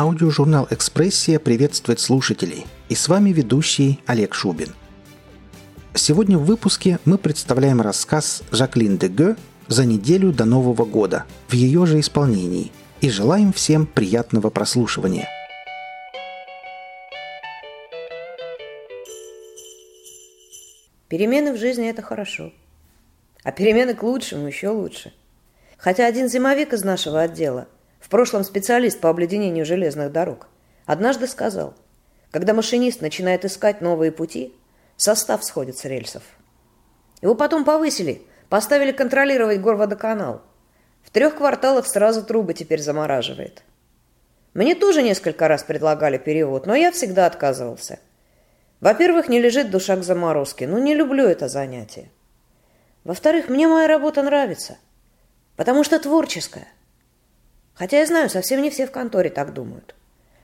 Аудиожурнал «Экспрессия» приветствует слушателей. И с вами ведущий Олег Шубин. Сегодня в выпуске мы представляем рассказ Жаклин Деге «За неделю до Нового года» в ее же исполнении и желаем всем приятного прослушивания. Перемены в жизни – это хорошо. А перемены к лучшему еще лучше. Хотя один зимовик из нашего отдела – в прошлом специалист по обледенению железных дорог, однажды сказал, когда машинист начинает искать новые пути, состав сходит с рельсов. Его потом повысили, поставили контролировать горводоканал. В трех кварталах сразу трубы теперь замораживает. Мне тоже несколько раз предлагали перевод, но я всегда отказывался. Во-первых, не лежит душа к заморозке, ну не люблю это занятие. Во-вторых, мне моя работа нравится, потому что творческая. Хотя я знаю, совсем не все в конторе так думают.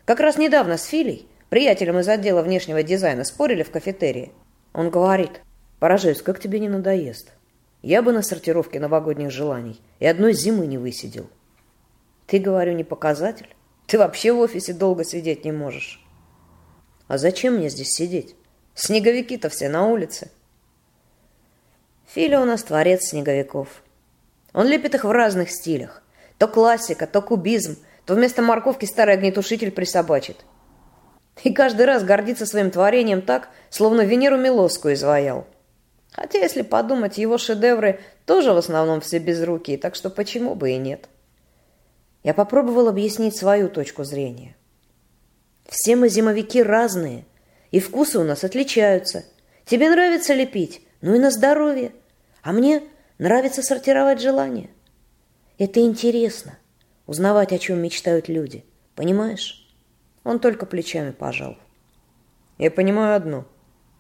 Как раз недавно с Филей, приятелем из отдела внешнего дизайна, спорили в кафетерии. Он говорит, «Поражаюсь, как тебе не надоест? Я бы на сортировке новогодних желаний и одной зимы не высидел». Ты, говорю, не показатель. Ты вообще в офисе долго сидеть не можешь. А зачем мне здесь сидеть? Снеговики-то все на улице. Филя у нас творец снеговиков. Он лепит их в разных стилях. То классика, то кубизм, то вместо морковки старый огнетушитель присобачит. И каждый раз гордится своим творением так, словно Венеру Милосскую изваял. Хотя, если подумать, его шедевры тоже в основном все безрукие, так что почему бы и нет. Я попробовал объяснить свою точку зрения. Все мы зимовики разные, и вкусы у нас отличаются. Тебе нравится лепить, ну и на здоровье. А мне нравится сортировать желания. Это интересно, узнавать, о чем мечтают люди. Понимаешь? Он только плечами пожал. Я понимаю одно.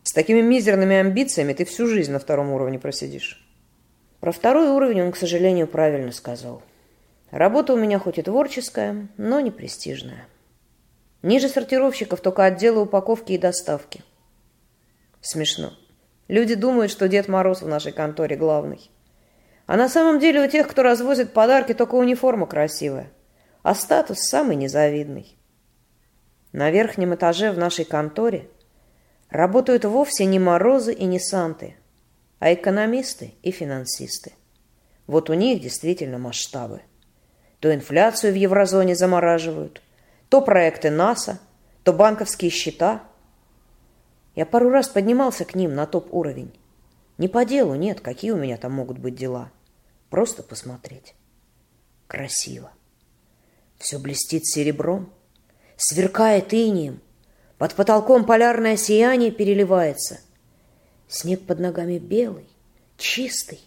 С такими мизерными амбициями ты всю жизнь на втором уровне просидишь. Про второй уровень он, к сожалению, правильно сказал. Работа у меня хоть и творческая, но не престижная. Ниже сортировщиков только отделы упаковки и доставки. Смешно. Люди думают, что Дед Мороз в нашей конторе главный. А на самом деле у тех, кто развозит подарки, только униформа красивая, а статус самый незавидный. На верхнем этаже в нашей конторе работают вовсе не морозы и не санты, а экономисты и финансисты. Вот у них действительно масштабы. То инфляцию в еврозоне замораживают, то проекты НАСА, то банковские счета. Я пару раз поднимался к ним на топ-уровень. Не по делу, нет, какие у меня там могут быть дела. Просто посмотреть. Красиво. Все блестит серебром, сверкает инием. Под потолком полярное сияние переливается. Снег под ногами белый, чистый,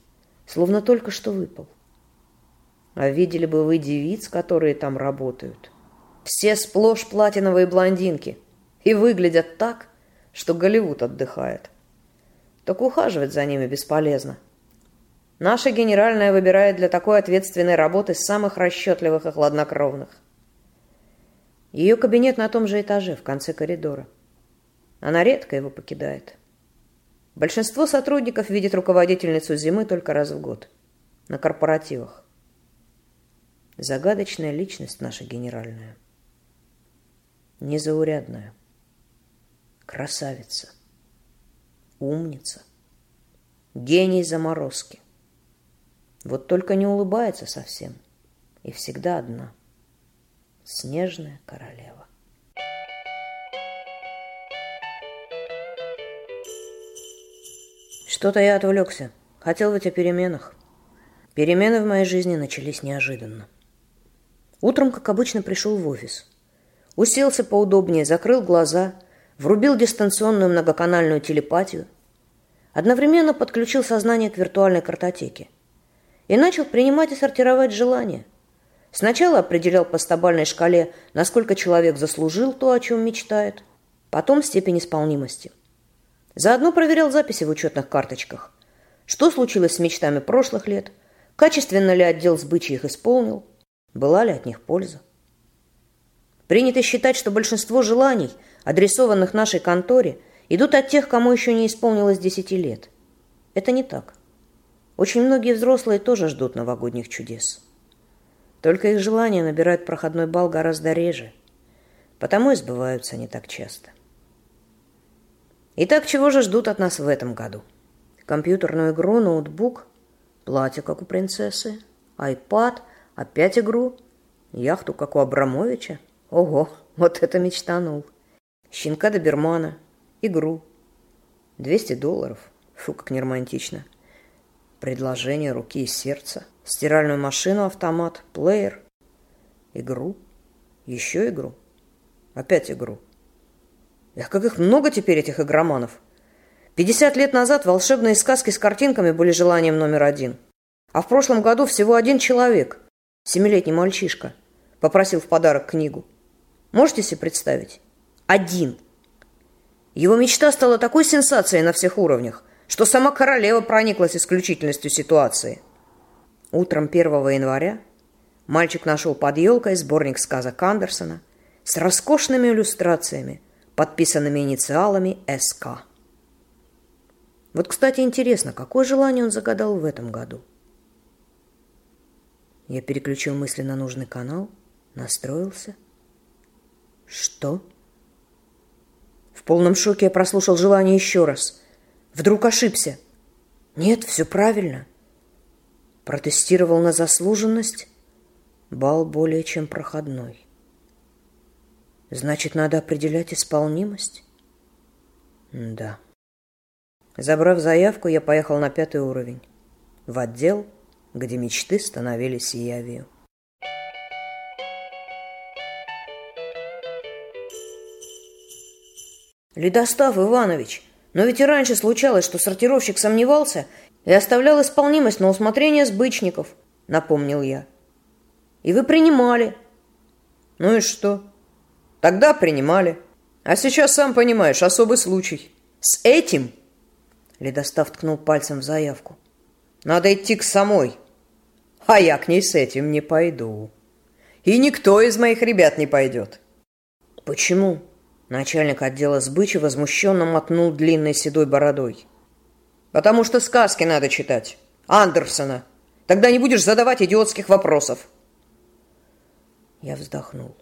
словно только что выпал. А видели бы вы девиц, которые там работают. Все сплошь платиновые блондинки. И выглядят так, что Голливуд отдыхает. Так ухаживать за ними бесполезно. Наша генеральная выбирает для такой ответственной работы самых расчетливых и хладнокровных. Ее кабинет на том же этаже, в конце коридора. Она редко его покидает. Большинство сотрудников видит руководительницу зимы только раз в год. На корпоративах. Загадочная личность наша генеральная. Незаурядная. Красавица умница, гений заморозки. Вот только не улыбается совсем и всегда одна. Снежная королева. Что-то я отвлекся. Хотел быть о переменах. Перемены в моей жизни начались неожиданно. Утром, как обычно, пришел в офис. Уселся поудобнее, закрыл глаза – врубил дистанционную многоканальную телепатию, одновременно подключил сознание к виртуальной картотеке и начал принимать и сортировать желания. Сначала определял по стабальной шкале, насколько человек заслужил то, о чем мечтает, потом степень исполнимости. Заодно проверял записи в учетных карточках. Что случилось с мечтами прошлых лет, качественно ли отдел сбычи их исполнил, была ли от них польза. Принято считать, что большинство желаний – адресованных нашей конторе, идут от тех, кому еще не исполнилось десяти лет. Это не так. Очень многие взрослые тоже ждут новогодних чудес. Только их желания набирают проходной балл гораздо реже. Потому и сбываются не так часто. Итак, чего же ждут от нас в этом году? Компьютерную игру, ноутбук, платье, как у принцессы, айпад, опять игру, яхту, как у Абрамовича. Ого, вот это мечтанул. Щенка добермана, игру. 200 долларов. Фу, как неромантично. Предложение руки и сердца. Стиральную машину, автомат, плеер. Игру. Еще игру. Опять игру. Эх, как их много теперь, этих игроманов. 50 лет назад волшебные сказки с картинками были желанием номер один. А в прошлом году всего один человек, семилетний мальчишка, попросил в подарок книгу. Можете себе представить? Один. Его мечта стала такой сенсацией на всех уровнях, что сама королева прониклась исключительностью ситуации. Утром 1 января мальчик нашел под елкой сборник сказок Андерсона с роскошными иллюстрациями, подписанными инициалами СК. Вот, кстати, интересно, какое желание он загадал в этом году? Я переключил мысли на нужный канал, настроился. Что? В полном шоке я прослушал желание еще раз. Вдруг ошибся. Нет, все правильно. Протестировал на заслуженность. Бал более чем проходной. Значит, надо определять исполнимость? Да. Забрав заявку, я поехал на пятый уровень. В отдел, где мечты становились явью. Ледостав Иванович, но ведь и раньше случалось, что сортировщик сомневался и оставлял исполнимость на усмотрение сбычников, напомнил я. И вы принимали. Ну и что? Тогда принимали. А сейчас, сам понимаешь, особый случай. С этим... Ледостав ткнул пальцем в заявку. Надо идти к самой. А я к ней с этим не пойду. И никто из моих ребят не пойдет. Почему? Начальник отдела сбычи возмущенно мотнул длинной седой бородой. Потому что сказки надо читать. Андерсона. Тогда не будешь задавать идиотских вопросов. Я вздохнул.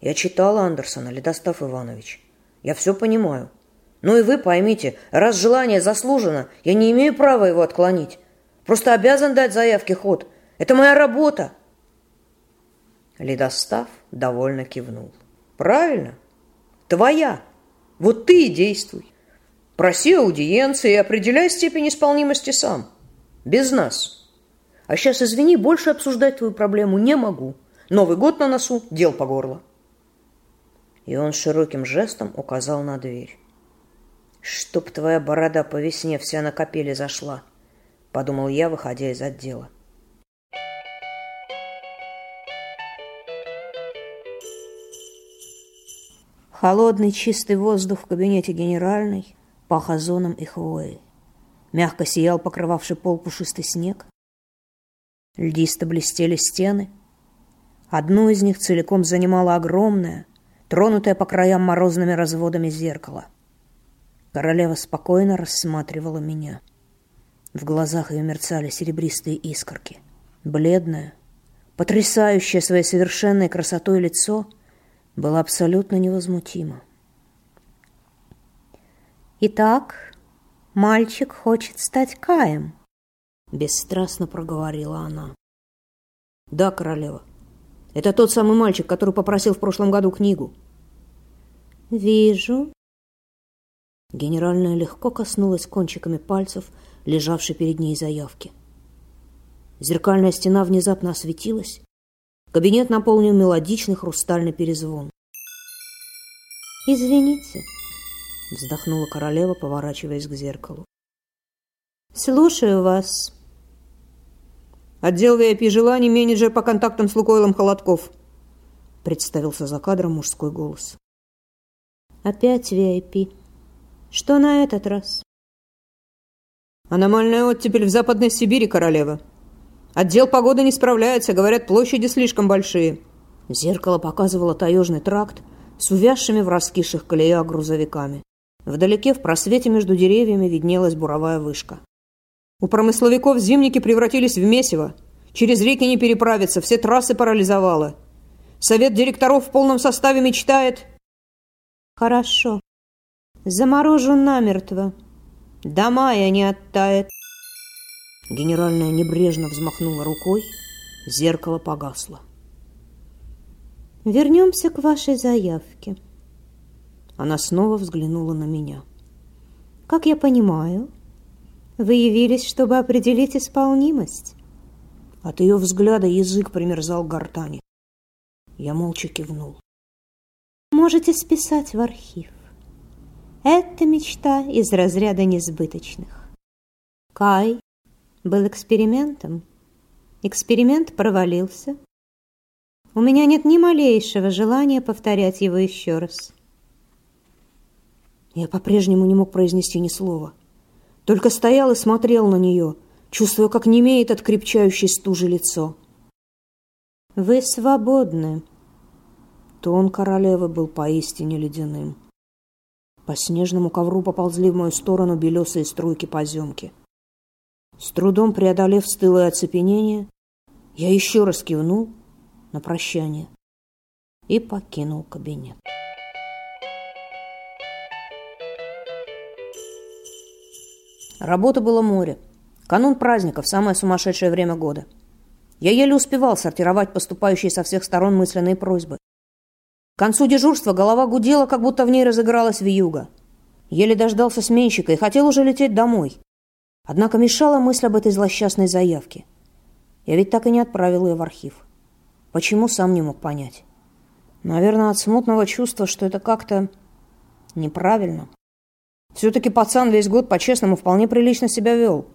Я читал Андерсона, Ледостав Иванович. Я все понимаю. Ну и вы поймите, раз желание заслужено, я не имею права его отклонить. Просто обязан дать заявке ход. Это моя работа. Ледостав довольно кивнул. Правильно. Твоя. Вот ты и действуй. Проси аудиенции и определяй степень исполнимости сам. Без нас. А сейчас, извини, больше обсуждать твою проблему не могу. Новый год на носу, дел по горло. И он широким жестом указал на дверь. «Чтоб твоя борода по весне вся на капеле зашла», — подумал я, выходя из отдела. Холодный чистый воздух в кабинете генеральной пах озоном и хвоей. Мягко сиял покрывавший пол пушистый снег. Льдисто блестели стены. Одну из них целиком занимала огромная, тронутая по краям морозными разводами зеркало. Королева спокойно рассматривала меня. В глазах ее мерцали серебристые искорки. Бледное, потрясающее своей совершенной красотой лицо было абсолютно невозмутимо. «Итак, мальчик хочет стать Каем», — бесстрастно проговорила она. «Да, королева», это тот самый мальчик, который попросил в прошлом году книгу. Вижу. Генеральная легко коснулась кончиками пальцев, лежавшей перед ней заявки. Зеркальная стена внезапно осветилась. Кабинет наполнил мелодичный хрустальный перезвон. «Извините», — вздохнула королева, поворачиваясь к зеркалу. «Слушаю вас», Отдел VIP желаний, менеджер по контактам с Лукойлом Холодков. Представился за кадром мужской голос. Опять VIP. Что на этот раз? Аномальная оттепель в Западной Сибири, королева. Отдел погоды не справляется, говорят, площади слишком большие. Зеркало показывало таежный тракт с увязшими в раскисших колеях грузовиками. Вдалеке в просвете между деревьями виднелась буровая вышка. У промысловиков зимники превратились в месиво. Через реки не переправиться, все трассы парализовало. Совет директоров в полном составе мечтает... Хорошо. Заморожу намертво. До мая не оттает. Генеральная небрежно взмахнула рукой, зеркало погасло. Вернемся к вашей заявке. Она снова взглянула на меня. Как я понимаю, вы явились, чтобы определить исполнимость. От ее взгляда язык примерзал к гортани. Я молча кивнул. Можете списать в архив. Это мечта из разряда несбыточных. Кай был экспериментом. Эксперимент провалился. У меня нет ни малейшего желания повторять его еще раз. Я по-прежнему не мог произнести ни слова. Только стоял и смотрел на нее, чувствуя, как немеет от крепчающей стужи лицо. «Вы свободны». Тон королевы был поистине ледяным. По снежному ковру поползли в мою сторону белесые струйки поземки. С трудом преодолев стылое оцепенение, я еще раз кивнул на прощание и покинул кабинет. Работа было море. Канун праздников – самое сумасшедшее время года. Я еле успевал сортировать поступающие со всех сторон мысленные просьбы. К концу дежурства голова гудела, как будто в ней разыгралась вьюга. Еле дождался сменщика и хотел уже лететь домой. Однако мешала мысль об этой злосчастной заявке. Я ведь так и не отправил ее в архив. Почему, сам не мог понять. Наверное, от смутного чувства, что это как-то неправильно. Все-таки пацан весь год по-честному вполне прилично себя вел.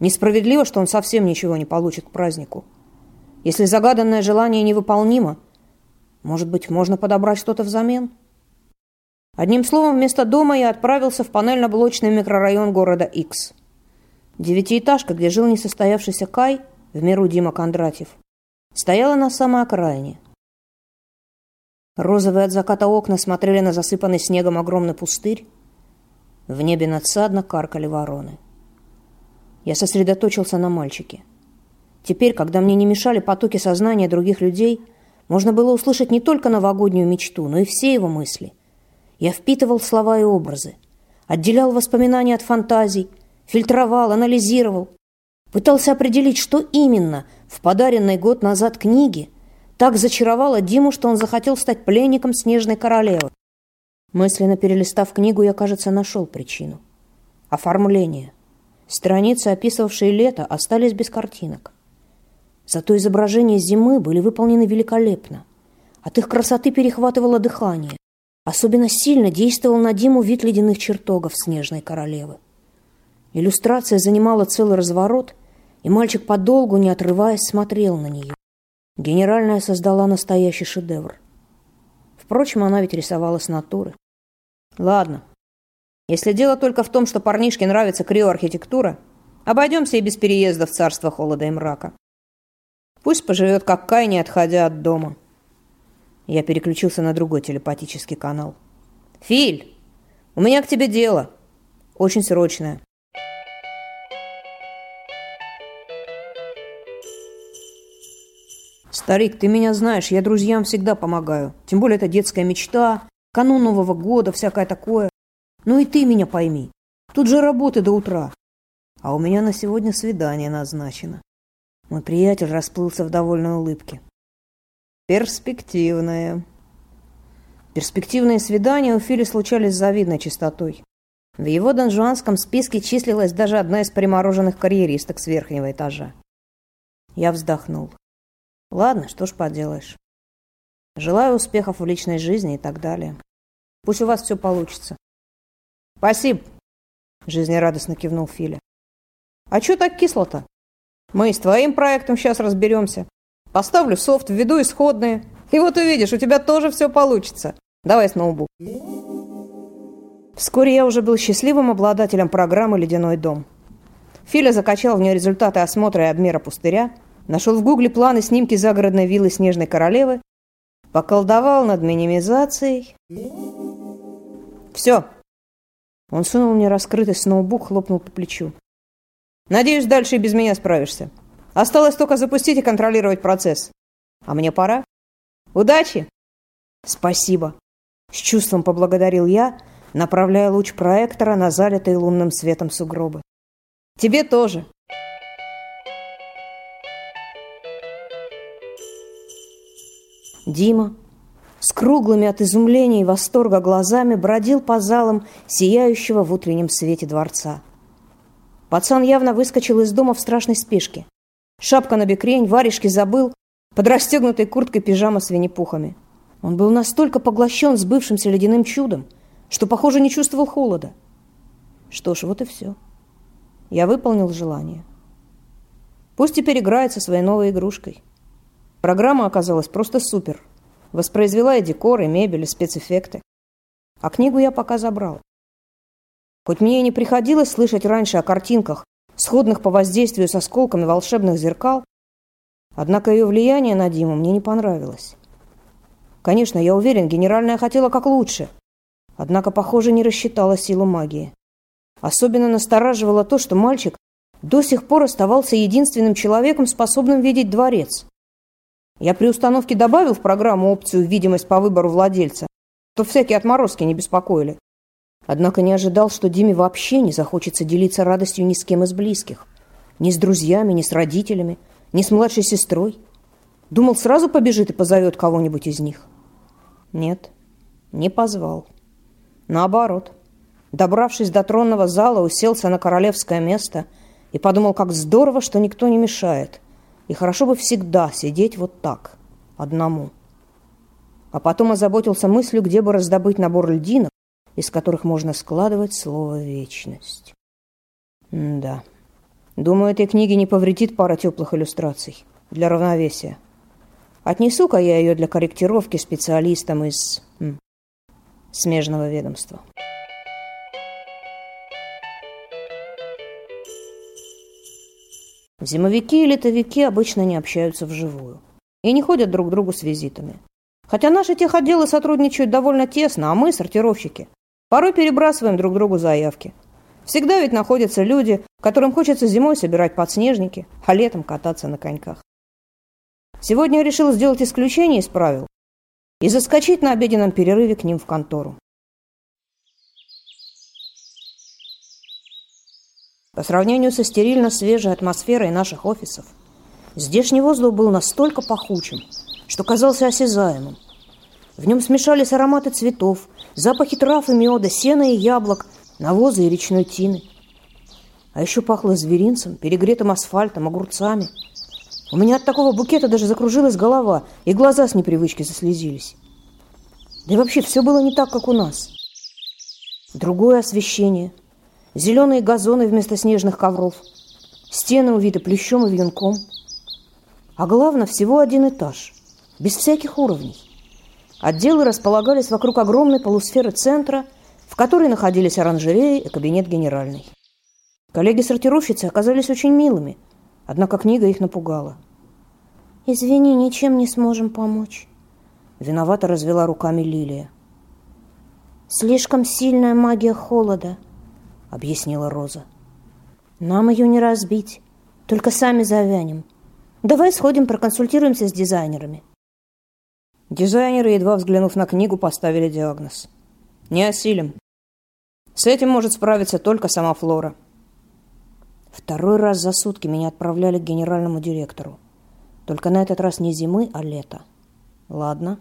Несправедливо, что он совсем ничего не получит к празднику. Если загаданное желание невыполнимо, может быть, можно подобрать что-то взамен? Одним словом, вместо дома я отправился в панельно-блочный микрорайон города X. Девятиэтажка, где жил несостоявшийся Кай, в миру Дима Кондратьев, стояла на самой окраине. Розовые от заката окна смотрели на засыпанный снегом огромный пустырь, в небе надсадно каркали вороны. Я сосредоточился на мальчике. Теперь, когда мне не мешали потоки сознания других людей, можно было услышать не только новогоднюю мечту, но и все его мысли. Я впитывал слова и образы, отделял воспоминания от фантазий, фильтровал, анализировал, пытался определить, что именно в подаренной год назад книге так зачаровало Диму, что он захотел стать пленником снежной королевы. Мысленно перелистав книгу, я, кажется, нашел причину. Оформление. Страницы, описывавшие лето, остались без картинок. Зато изображения зимы были выполнены великолепно. От их красоты перехватывало дыхание. Особенно сильно действовал на Диму вид ледяных чертогов снежной королевы. Иллюстрация занимала целый разворот, и мальчик подолгу, не отрываясь, смотрел на нее. Генеральная создала настоящий шедевр. Впрочем, она ведь рисовала с натуры. Ладно. Если дело только в том, что парнишке нравится криоархитектура, обойдемся и без переезда в царство холода и мрака. Пусть поживет как Кай, не отходя от дома. Я переключился на другой телепатический канал. «Филь, у меня к тебе дело. Очень срочное». «Старик, ты меня знаешь, я друзьям всегда помогаю. Тем более это детская мечта, канун Нового года, всякое такое. Ну и ты меня пойми. Тут же работы до утра. А у меня на сегодня свидание назначено. Мой приятель расплылся в довольной улыбке. Перспективное. Перспективные свидания у Фили случались с завидной частотой. В его донжуанском списке числилась даже одна из примороженных карьеристок с верхнего этажа. Я вздохнул. Ладно, что ж поделаешь. Желаю успехов в личной жизни и так далее. Пусть у вас все получится. Спасибо, жизнерадостно кивнул Филя. А что так кисло-то? Мы с твоим проектом сейчас разберемся. Поставлю софт, введу исходные. И вот увидишь, у тебя тоже все получится. Давай с ноутбук. Вскоре я уже был счастливым обладателем программы «Ледяной дом». Филя закачал в нее результаты осмотра и обмера пустыря, нашел в гугле планы снимки загородной виллы Снежной Королевы Поколдовал над минимизацией. Все. Он сунул мне раскрытый сноубук, хлопнул по плечу. Надеюсь, дальше и без меня справишься. Осталось только запустить и контролировать процесс. А мне пора. Удачи!» «Спасибо!» С чувством поблагодарил я, направляя луч проектора на залитые лунным светом сугробы. «Тебе тоже!» Дима с круглыми от изумления и восторга глазами бродил по залам сияющего в утреннем свете дворца. Пацан явно выскочил из дома в страшной спешке. Шапка на бекрень, варежки забыл, под расстегнутой курткой пижама с винни-пухами. Он был настолько поглощен сбывшимся ледяным чудом, что, похоже, не чувствовал холода. Что ж, вот и все. Я выполнил желание. Пусть теперь играет со своей новой игрушкой. Программа оказалась просто супер. Воспроизвела и декор, и мебель, и спецэффекты. А книгу я пока забрал. Хоть мне и не приходилось слышать раньше о картинках, сходных по воздействию с осколками волшебных зеркал, однако ее влияние на Диму мне не понравилось. Конечно, я уверен, генеральная хотела как лучше, однако, похоже, не рассчитала силу магии. Особенно настораживало то, что мальчик до сих пор оставался единственным человеком, способным видеть дворец. Я при установке добавил в программу опцию «Видимость по выбору владельца», то всякие отморозки не беспокоили. Однако не ожидал, что Диме вообще не захочется делиться радостью ни с кем из близких. Ни с друзьями, ни с родителями, ни с младшей сестрой. Думал, сразу побежит и позовет кого-нибудь из них. Нет, не позвал. Наоборот, добравшись до тронного зала, уселся на королевское место и подумал, как здорово, что никто не мешает – и хорошо бы всегда сидеть вот так, одному. А потом озаботился мыслью, где бы раздобыть набор льдинок, из которых можно складывать слово «вечность». М да. Думаю, этой книге не повредит пара теплых иллюстраций для равновесия. Отнесу-ка я ее для корректировки специалистам из м, смежного ведомства. Зимовики и летовики обычно не общаются вживую и не ходят друг к другу с визитами. Хотя наши техотделы сотрудничают довольно тесно, а мы, сортировщики, порой перебрасываем друг другу заявки. Всегда ведь находятся люди, которым хочется зимой собирать подснежники, а летом кататься на коньках. Сегодня я решил сделать исключение из правил и заскочить на обеденном перерыве к ним в контору. По сравнению со стерильно свежей атмосферой наших офисов, здешний воздух был настолько пахучим, что казался осязаемым. В нем смешались ароматы цветов, запахи трав и меда, сена и яблок, навоза и речной тины. А еще пахло зверинцем, перегретым асфальтом, огурцами. У меня от такого букета даже закружилась голова, и глаза с непривычки заслезились. Да и вообще все было не так, как у нас. Другое освещение, зеленые газоны вместо снежных ковров, стены увиты плющом и вьюнком. А главное, всего один этаж, без всяких уровней. Отделы располагались вокруг огромной полусферы центра, в которой находились оранжереи и кабинет генеральный. Коллеги-сортировщицы оказались очень милыми, однако книга их напугала. «Извини, ничем не сможем помочь», — виновато развела руками Лилия. «Слишком сильная магия холода», — объяснила Роза. Нам ее не разбить, только сами завянем. Давай сходим, проконсультируемся с дизайнерами. Дизайнеры, едва взглянув на книгу, поставили диагноз. Не осилим. С этим может справиться только сама Флора. Второй раз за сутки меня отправляли к генеральному директору. Только на этот раз не зимы, а лето. Ладно.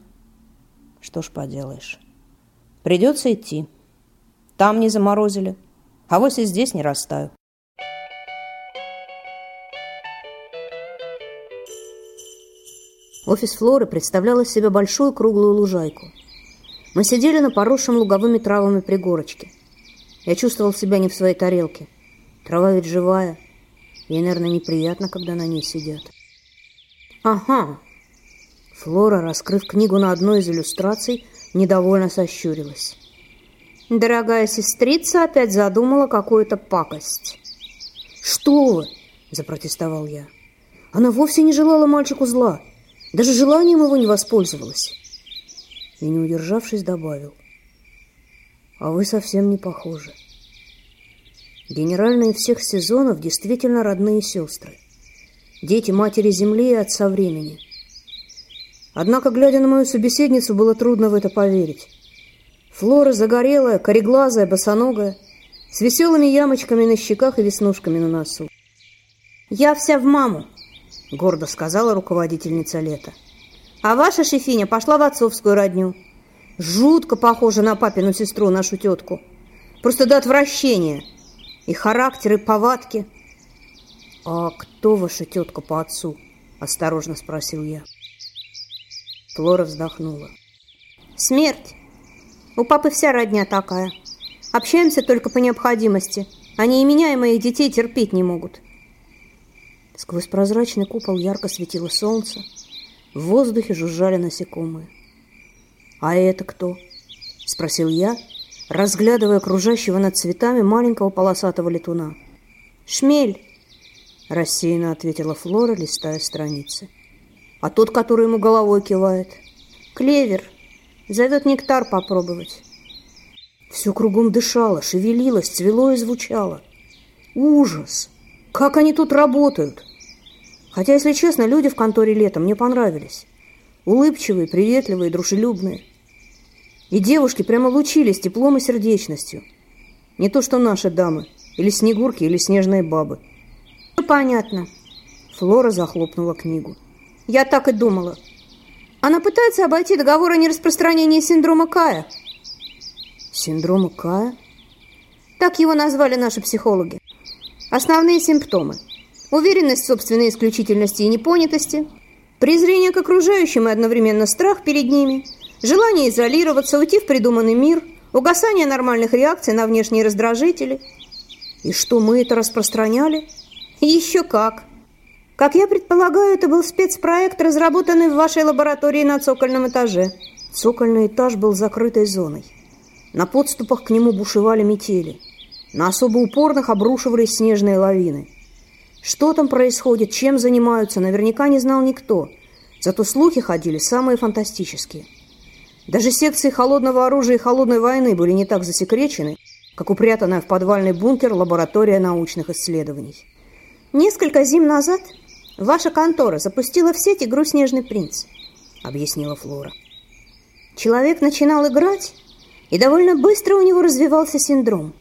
Что ж поделаешь. Придется идти. Там не заморозили. А вось и здесь не растаю. Офис Флоры представлял из себя большую круглую лужайку. Мы сидели на поросшем луговыми травами пригорочке. Я чувствовал себя не в своей тарелке. Трава ведь живая. Ей, наверное, неприятно, когда на ней сидят. Ага. Флора, раскрыв книгу на одной из иллюстраций, недовольно сощурилась. Дорогая сестрица опять задумала какую-то пакость. «Что вы?» – запротестовал я. «Она вовсе не желала мальчику зла. Даже желанием его не воспользовалась». И, не удержавшись, добавил. «А вы совсем не похожи. Генеральные всех сезонов действительно родные сестры. Дети матери Земли и отца времени. Однако, глядя на мою собеседницу, было трудно в это поверить. Флора загорелая, кореглазая, босоногая, с веселыми ямочками на щеках и веснушками на носу. «Я вся в маму», — гордо сказала руководительница лета. «А ваша шефиня пошла в отцовскую родню. Жутко похожа на папину сестру, нашу тетку. Просто до отвращения. И характер, и повадки». «А кто ваша тетка по отцу?» — осторожно спросил я. Флора вздохнула. «Смерть. У папы вся родня такая. Общаемся только по необходимости. Они и меня, и моих детей терпеть не могут». Сквозь прозрачный купол ярко светило солнце. В воздухе жужжали насекомые. «А это кто?» — спросил я, разглядывая окружающего над цветами маленького полосатого летуна. «Шмель!» — рассеянно ответила Флора, листая страницы. А тот, который ему головой кивает? Клевер. Зовет нектар попробовать. Все кругом дышало, шевелилось, цвело и звучало. Ужас! Как они тут работают! Хотя, если честно, люди в конторе летом мне понравились. Улыбчивые, приветливые, дружелюбные. И девушки прямо лучились теплом и сердечностью. Не то, что наши дамы, или снегурки, или снежные бабы. Понятно. Флора захлопнула книгу. Я так и думала. Она пытается обойти договор о нераспространении синдрома Кая. Синдрома Кая? Так его назвали наши психологи. Основные симптомы. Уверенность в собственной исключительности и непонятости, презрение к окружающим и одновременно страх перед ними, желание изолироваться, уйти в придуманный мир, угасание нормальных реакций на внешние раздражители. И что, мы это распространяли? Еще как. Как я предполагаю, это был спецпроект, разработанный в вашей лаборатории на цокольном этаже. Цокольный этаж был закрытой зоной. На подступах к нему бушевали метели. На особо упорных обрушивались снежные лавины. Что там происходит, чем занимаются, наверняка не знал никто. Зато слухи ходили самые фантастические. Даже секции холодного оружия и холодной войны были не так засекречены, как упрятанная в подвальный бункер лаборатория научных исследований. Несколько зим назад Ваша контора запустила в сеть игру «Снежный принц», — объяснила Флора. Человек начинал играть, и довольно быстро у него развивался синдром.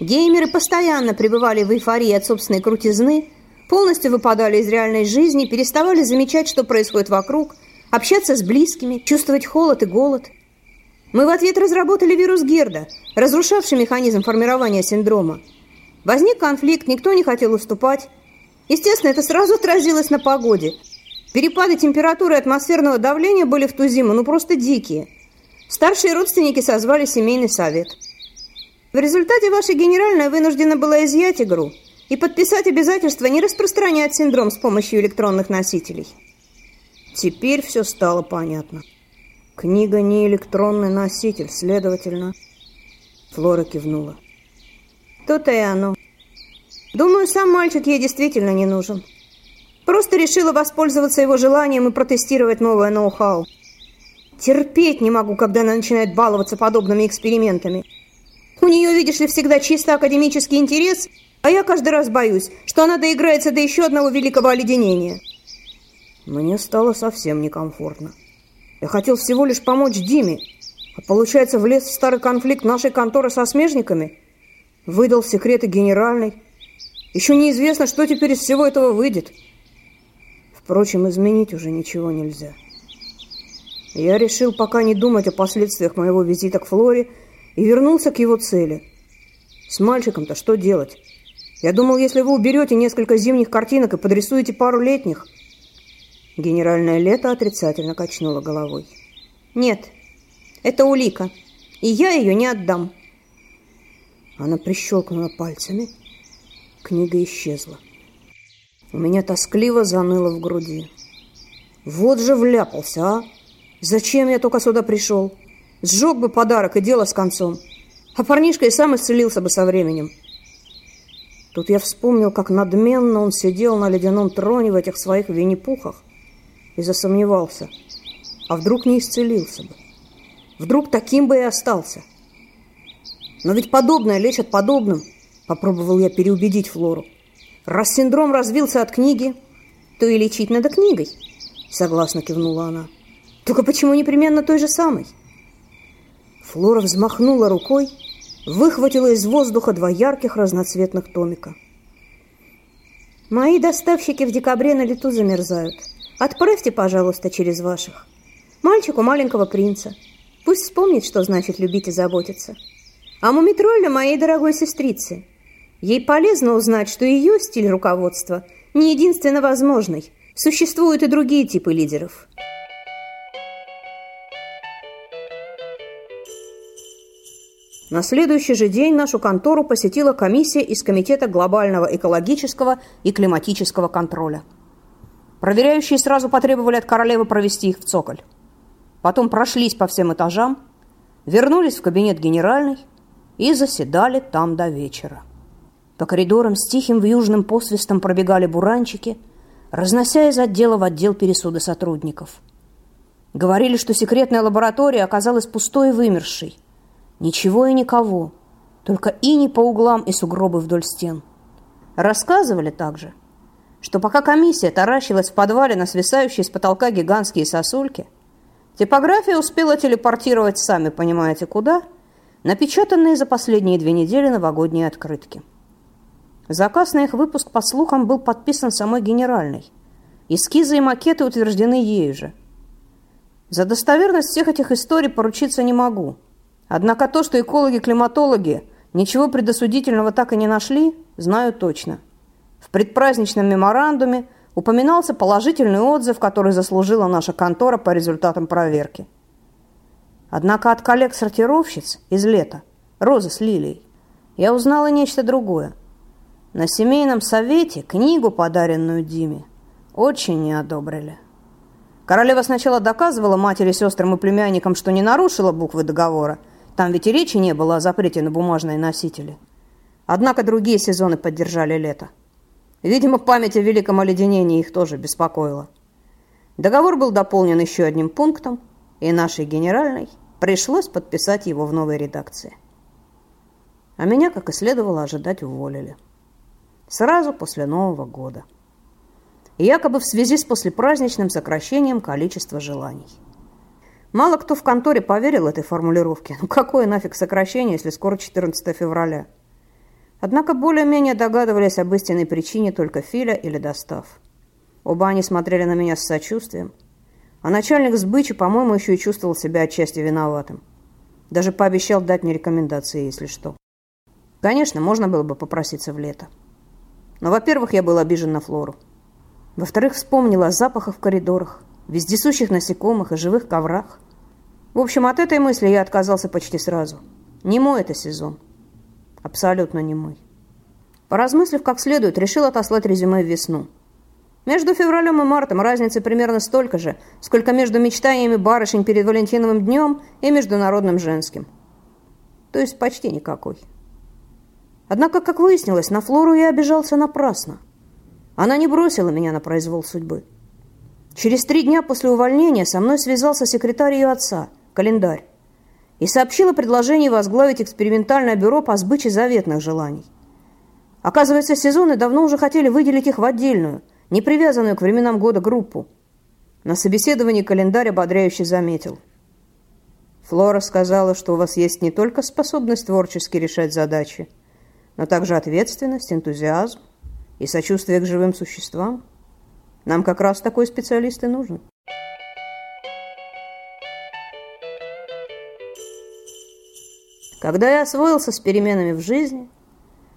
Геймеры постоянно пребывали в эйфории от собственной крутизны, полностью выпадали из реальной жизни, переставали замечать, что происходит вокруг, общаться с близкими, чувствовать холод и голод. Мы в ответ разработали вирус Герда, разрушавший механизм формирования синдрома. Возник конфликт, никто не хотел уступать, Естественно, это сразу отразилось на погоде. Перепады температуры и атмосферного давления были в ту зиму ну просто дикие. Старшие родственники созвали семейный совет. В результате ваша генеральная вынуждена была изъять игру и подписать обязательство не распространять синдром с помощью электронных носителей. Теперь все стало понятно. Книга не электронный носитель, следовательно... Флора кивнула. То-то и оно. Думаю, сам мальчик ей действительно не нужен. Просто решила воспользоваться его желанием и протестировать новое ноу-хау. Терпеть не могу, когда она начинает баловаться подобными экспериментами. У нее, видишь ли, всегда чисто академический интерес, а я каждый раз боюсь, что она доиграется до еще одного великого оледенения. Мне стало совсем некомфортно. Я хотел всего лишь помочь Диме, а получается влез в старый конфликт нашей конторы со смежниками, выдал секреты генеральной, еще неизвестно, что теперь из всего этого выйдет. Впрочем, изменить уже ничего нельзя. Я решил пока не думать о последствиях моего визита к Флоре и вернулся к его цели. С мальчиком-то что делать? Я думал, если вы уберете несколько зимних картинок и подрисуете пару летних. Генеральное лето отрицательно качнула головой. Нет, это улика, и я ее не отдам. Она прищелкнула пальцами, Книга исчезла. У меня тоскливо заныло в груди. Вот же вляпался, а! Зачем я только сюда пришел? Сжег бы подарок и дело с концом. А парнишка и сам исцелился бы со временем. Тут я вспомнил, как надменно он сидел на ледяном троне в этих своих винни-пухах и засомневался. А вдруг не исцелился бы? Вдруг таким бы и остался? Но ведь подобное лечат подобным – Попробовал я переубедить Флору. Раз синдром развился от книги, то и лечить надо книгой. Согласно кивнула она. Только почему непременно той же самой? Флора взмахнула рукой, выхватила из воздуха два ярких разноцветных томика. «Мои доставщики в декабре на лету замерзают. Отправьте, пожалуйста, через ваших. Мальчику маленького принца. Пусть вспомнит, что значит любить и заботиться. А мумитролля моей дорогой сестрицы. Ей полезно узнать, что ее стиль руководства не единственно возможный. Существуют и другие типы лидеров». На следующий же день нашу контору посетила комиссия из Комитета глобального экологического и климатического контроля. Проверяющие сразу потребовали от королевы провести их в цоколь. Потом прошлись по всем этажам, вернулись в кабинет генеральный и заседали там до вечера. По коридорам с тихим вьюжным посвистом пробегали буранчики, разнося из отдела в отдел пересуды сотрудников. Говорили, что секретная лаборатория оказалась пустой и вымершей – Ничего и никого, только ини по углам и сугробы вдоль стен. Рассказывали также, что пока комиссия таращилась в подвале на свисающие с потолка гигантские сосульки, типография успела телепортировать, сами понимаете куда, напечатанные за последние две недели новогодние открытки. Заказ на их выпуск, по слухам, был подписан самой генеральной. Эскизы и макеты утверждены ею же. За достоверность всех этих историй поручиться не могу – Однако то, что экологи-климатологи ничего предосудительного так и не нашли, знаю точно. В предпраздничном меморандуме упоминался положительный отзыв, который заслужила наша контора по результатам проверки. Однако от коллег-сортировщиц из лета, Розы с Лилией, я узнала нечто другое. На семейном совете книгу, подаренную Диме, очень не одобрили. Королева сначала доказывала матери, сестрам и племянникам, что не нарушила буквы договора, там ведь и речи не было о запрете на бумажные носители. Однако другие сезоны поддержали лето. Видимо, память о великом оледенении их тоже беспокоила. Договор был дополнен еще одним пунктом, и нашей генеральной пришлось подписать его в новой редакции. А меня, как и следовало ожидать, уволили. Сразу после Нового года. якобы в связи с послепраздничным сокращением количества желаний. Мало кто в конторе поверил этой формулировке. Ну какое нафиг сокращение, если скоро 14 февраля? Однако более-менее догадывались об истинной причине только Филя или Достав. Оба они смотрели на меня с сочувствием. А начальник сбычи, по-моему, еще и чувствовал себя отчасти виноватым. Даже пообещал дать мне рекомендации, если что. Конечно, можно было бы попроситься в лето. Но, во-первых, я был обижен на Флору. Во-вторых, вспомнила о запахах в коридорах, вездесущих насекомых и живых коврах. В общем, от этой мысли я отказался почти сразу. Не мой это сезон. Абсолютно не мой. Поразмыслив как следует, решил отослать резюме в весну. Между февралем и мартом разницы примерно столько же, сколько между мечтаниями барышень перед Валентиновым днем и Международным женским. То есть почти никакой. Однако, как выяснилось, на Флору я обижался напрасно. Она не бросила меня на произвол судьбы. Через три дня после увольнения со мной связался секретарь ее отца, календарь, и сообщил о предложении возглавить экспериментальное бюро по сбыче заветных желаний. Оказывается, сезоны давно уже хотели выделить их в отдельную, не привязанную к временам года группу. На собеседовании календарь ободряюще заметил. Флора сказала, что у вас есть не только способность творчески решать задачи, но также ответственность, энтузиазм и сочувствие к живым существам. Нам как раз такой специалист и нужен. Когда я освоился с переменами в жизни,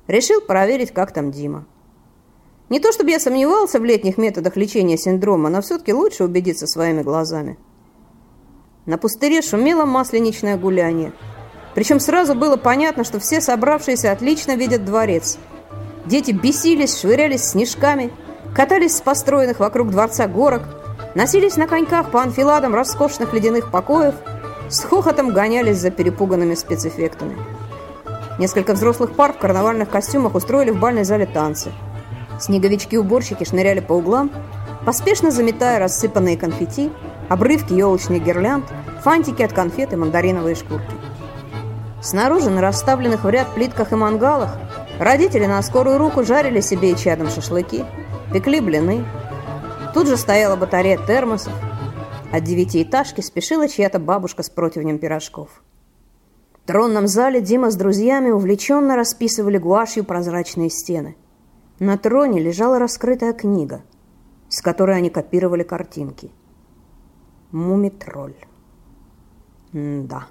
решил проверить, как там Дима. Не то чтобы я сомневался в летних методах лечения синдрома, но все-таки лучше убедиться своими глазами. На пустыре шумело масленичное гуляние. Причем сразу было понятно, что все собравшиеся отлично видят дворец. Дети бесились, швырялись снежками – катались с построенных вокруг дворца горок, носились на коньках по анфиладам роскошных ледяных покоев, с хохотом гонялись за перепуганными спецэффектами. Несколько взрослых пар в карнавальных костюмах устроили в бальной зале танцы. Снеговички-уборщики шныряли по углам, поспешно заметая рассыпанные конфетти, обрывки елочных гирлянд, фантики от конфет и мандариновые шкурки. Снаружи на расставленных в ряд плитках и мангалах родители на скорую руку жарили себе и чадом шашлыки – пекли блины. Тут же стояла батарея термосов. От девятиэтажки спешила чья-то бабушка с противнем пирожков. В тронном зале Дима с друзьями увлеченно расписывали гуашью прозрачные стены. На троне лежала раскрытая книга, с которой они копировали картинки. Мумитроль. М-да.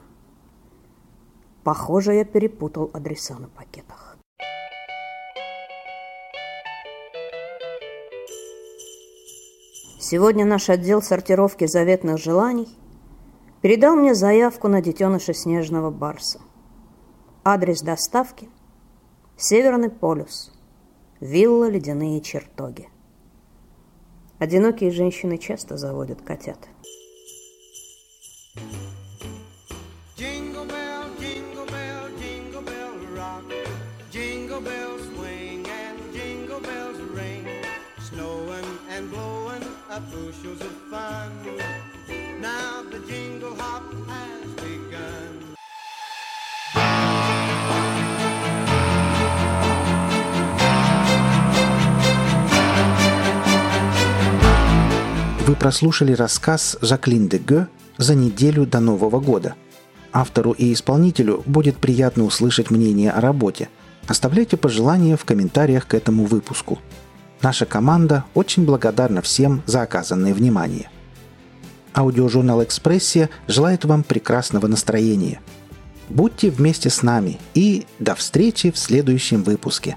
Похоже, я перепутал адреса на пакетах. Сегодня наш отдел сортировки заветных желаний передал мне заявку на детеныша снежного барса. Адрес доставки – Северный полюс, вилла «Ледяные чертоги». Одинокие женщины часто заводят котят. Up bushels of fun. Now the jingle hop has begun. Вы прослушали рассказ Жаклин де Гё «За неделю до Нового года». Автору и исполнителю будет приятно услышать мнение о работе. Оставляйте пожелания в комментариях к этому выпуску. Наша команда очень благодарна всем за оказанное внимание. Аудиожурнал «Экспрессия» желает вам прекрасного настроения. Будьте вместе с нами и до встречи в следующем выпуске.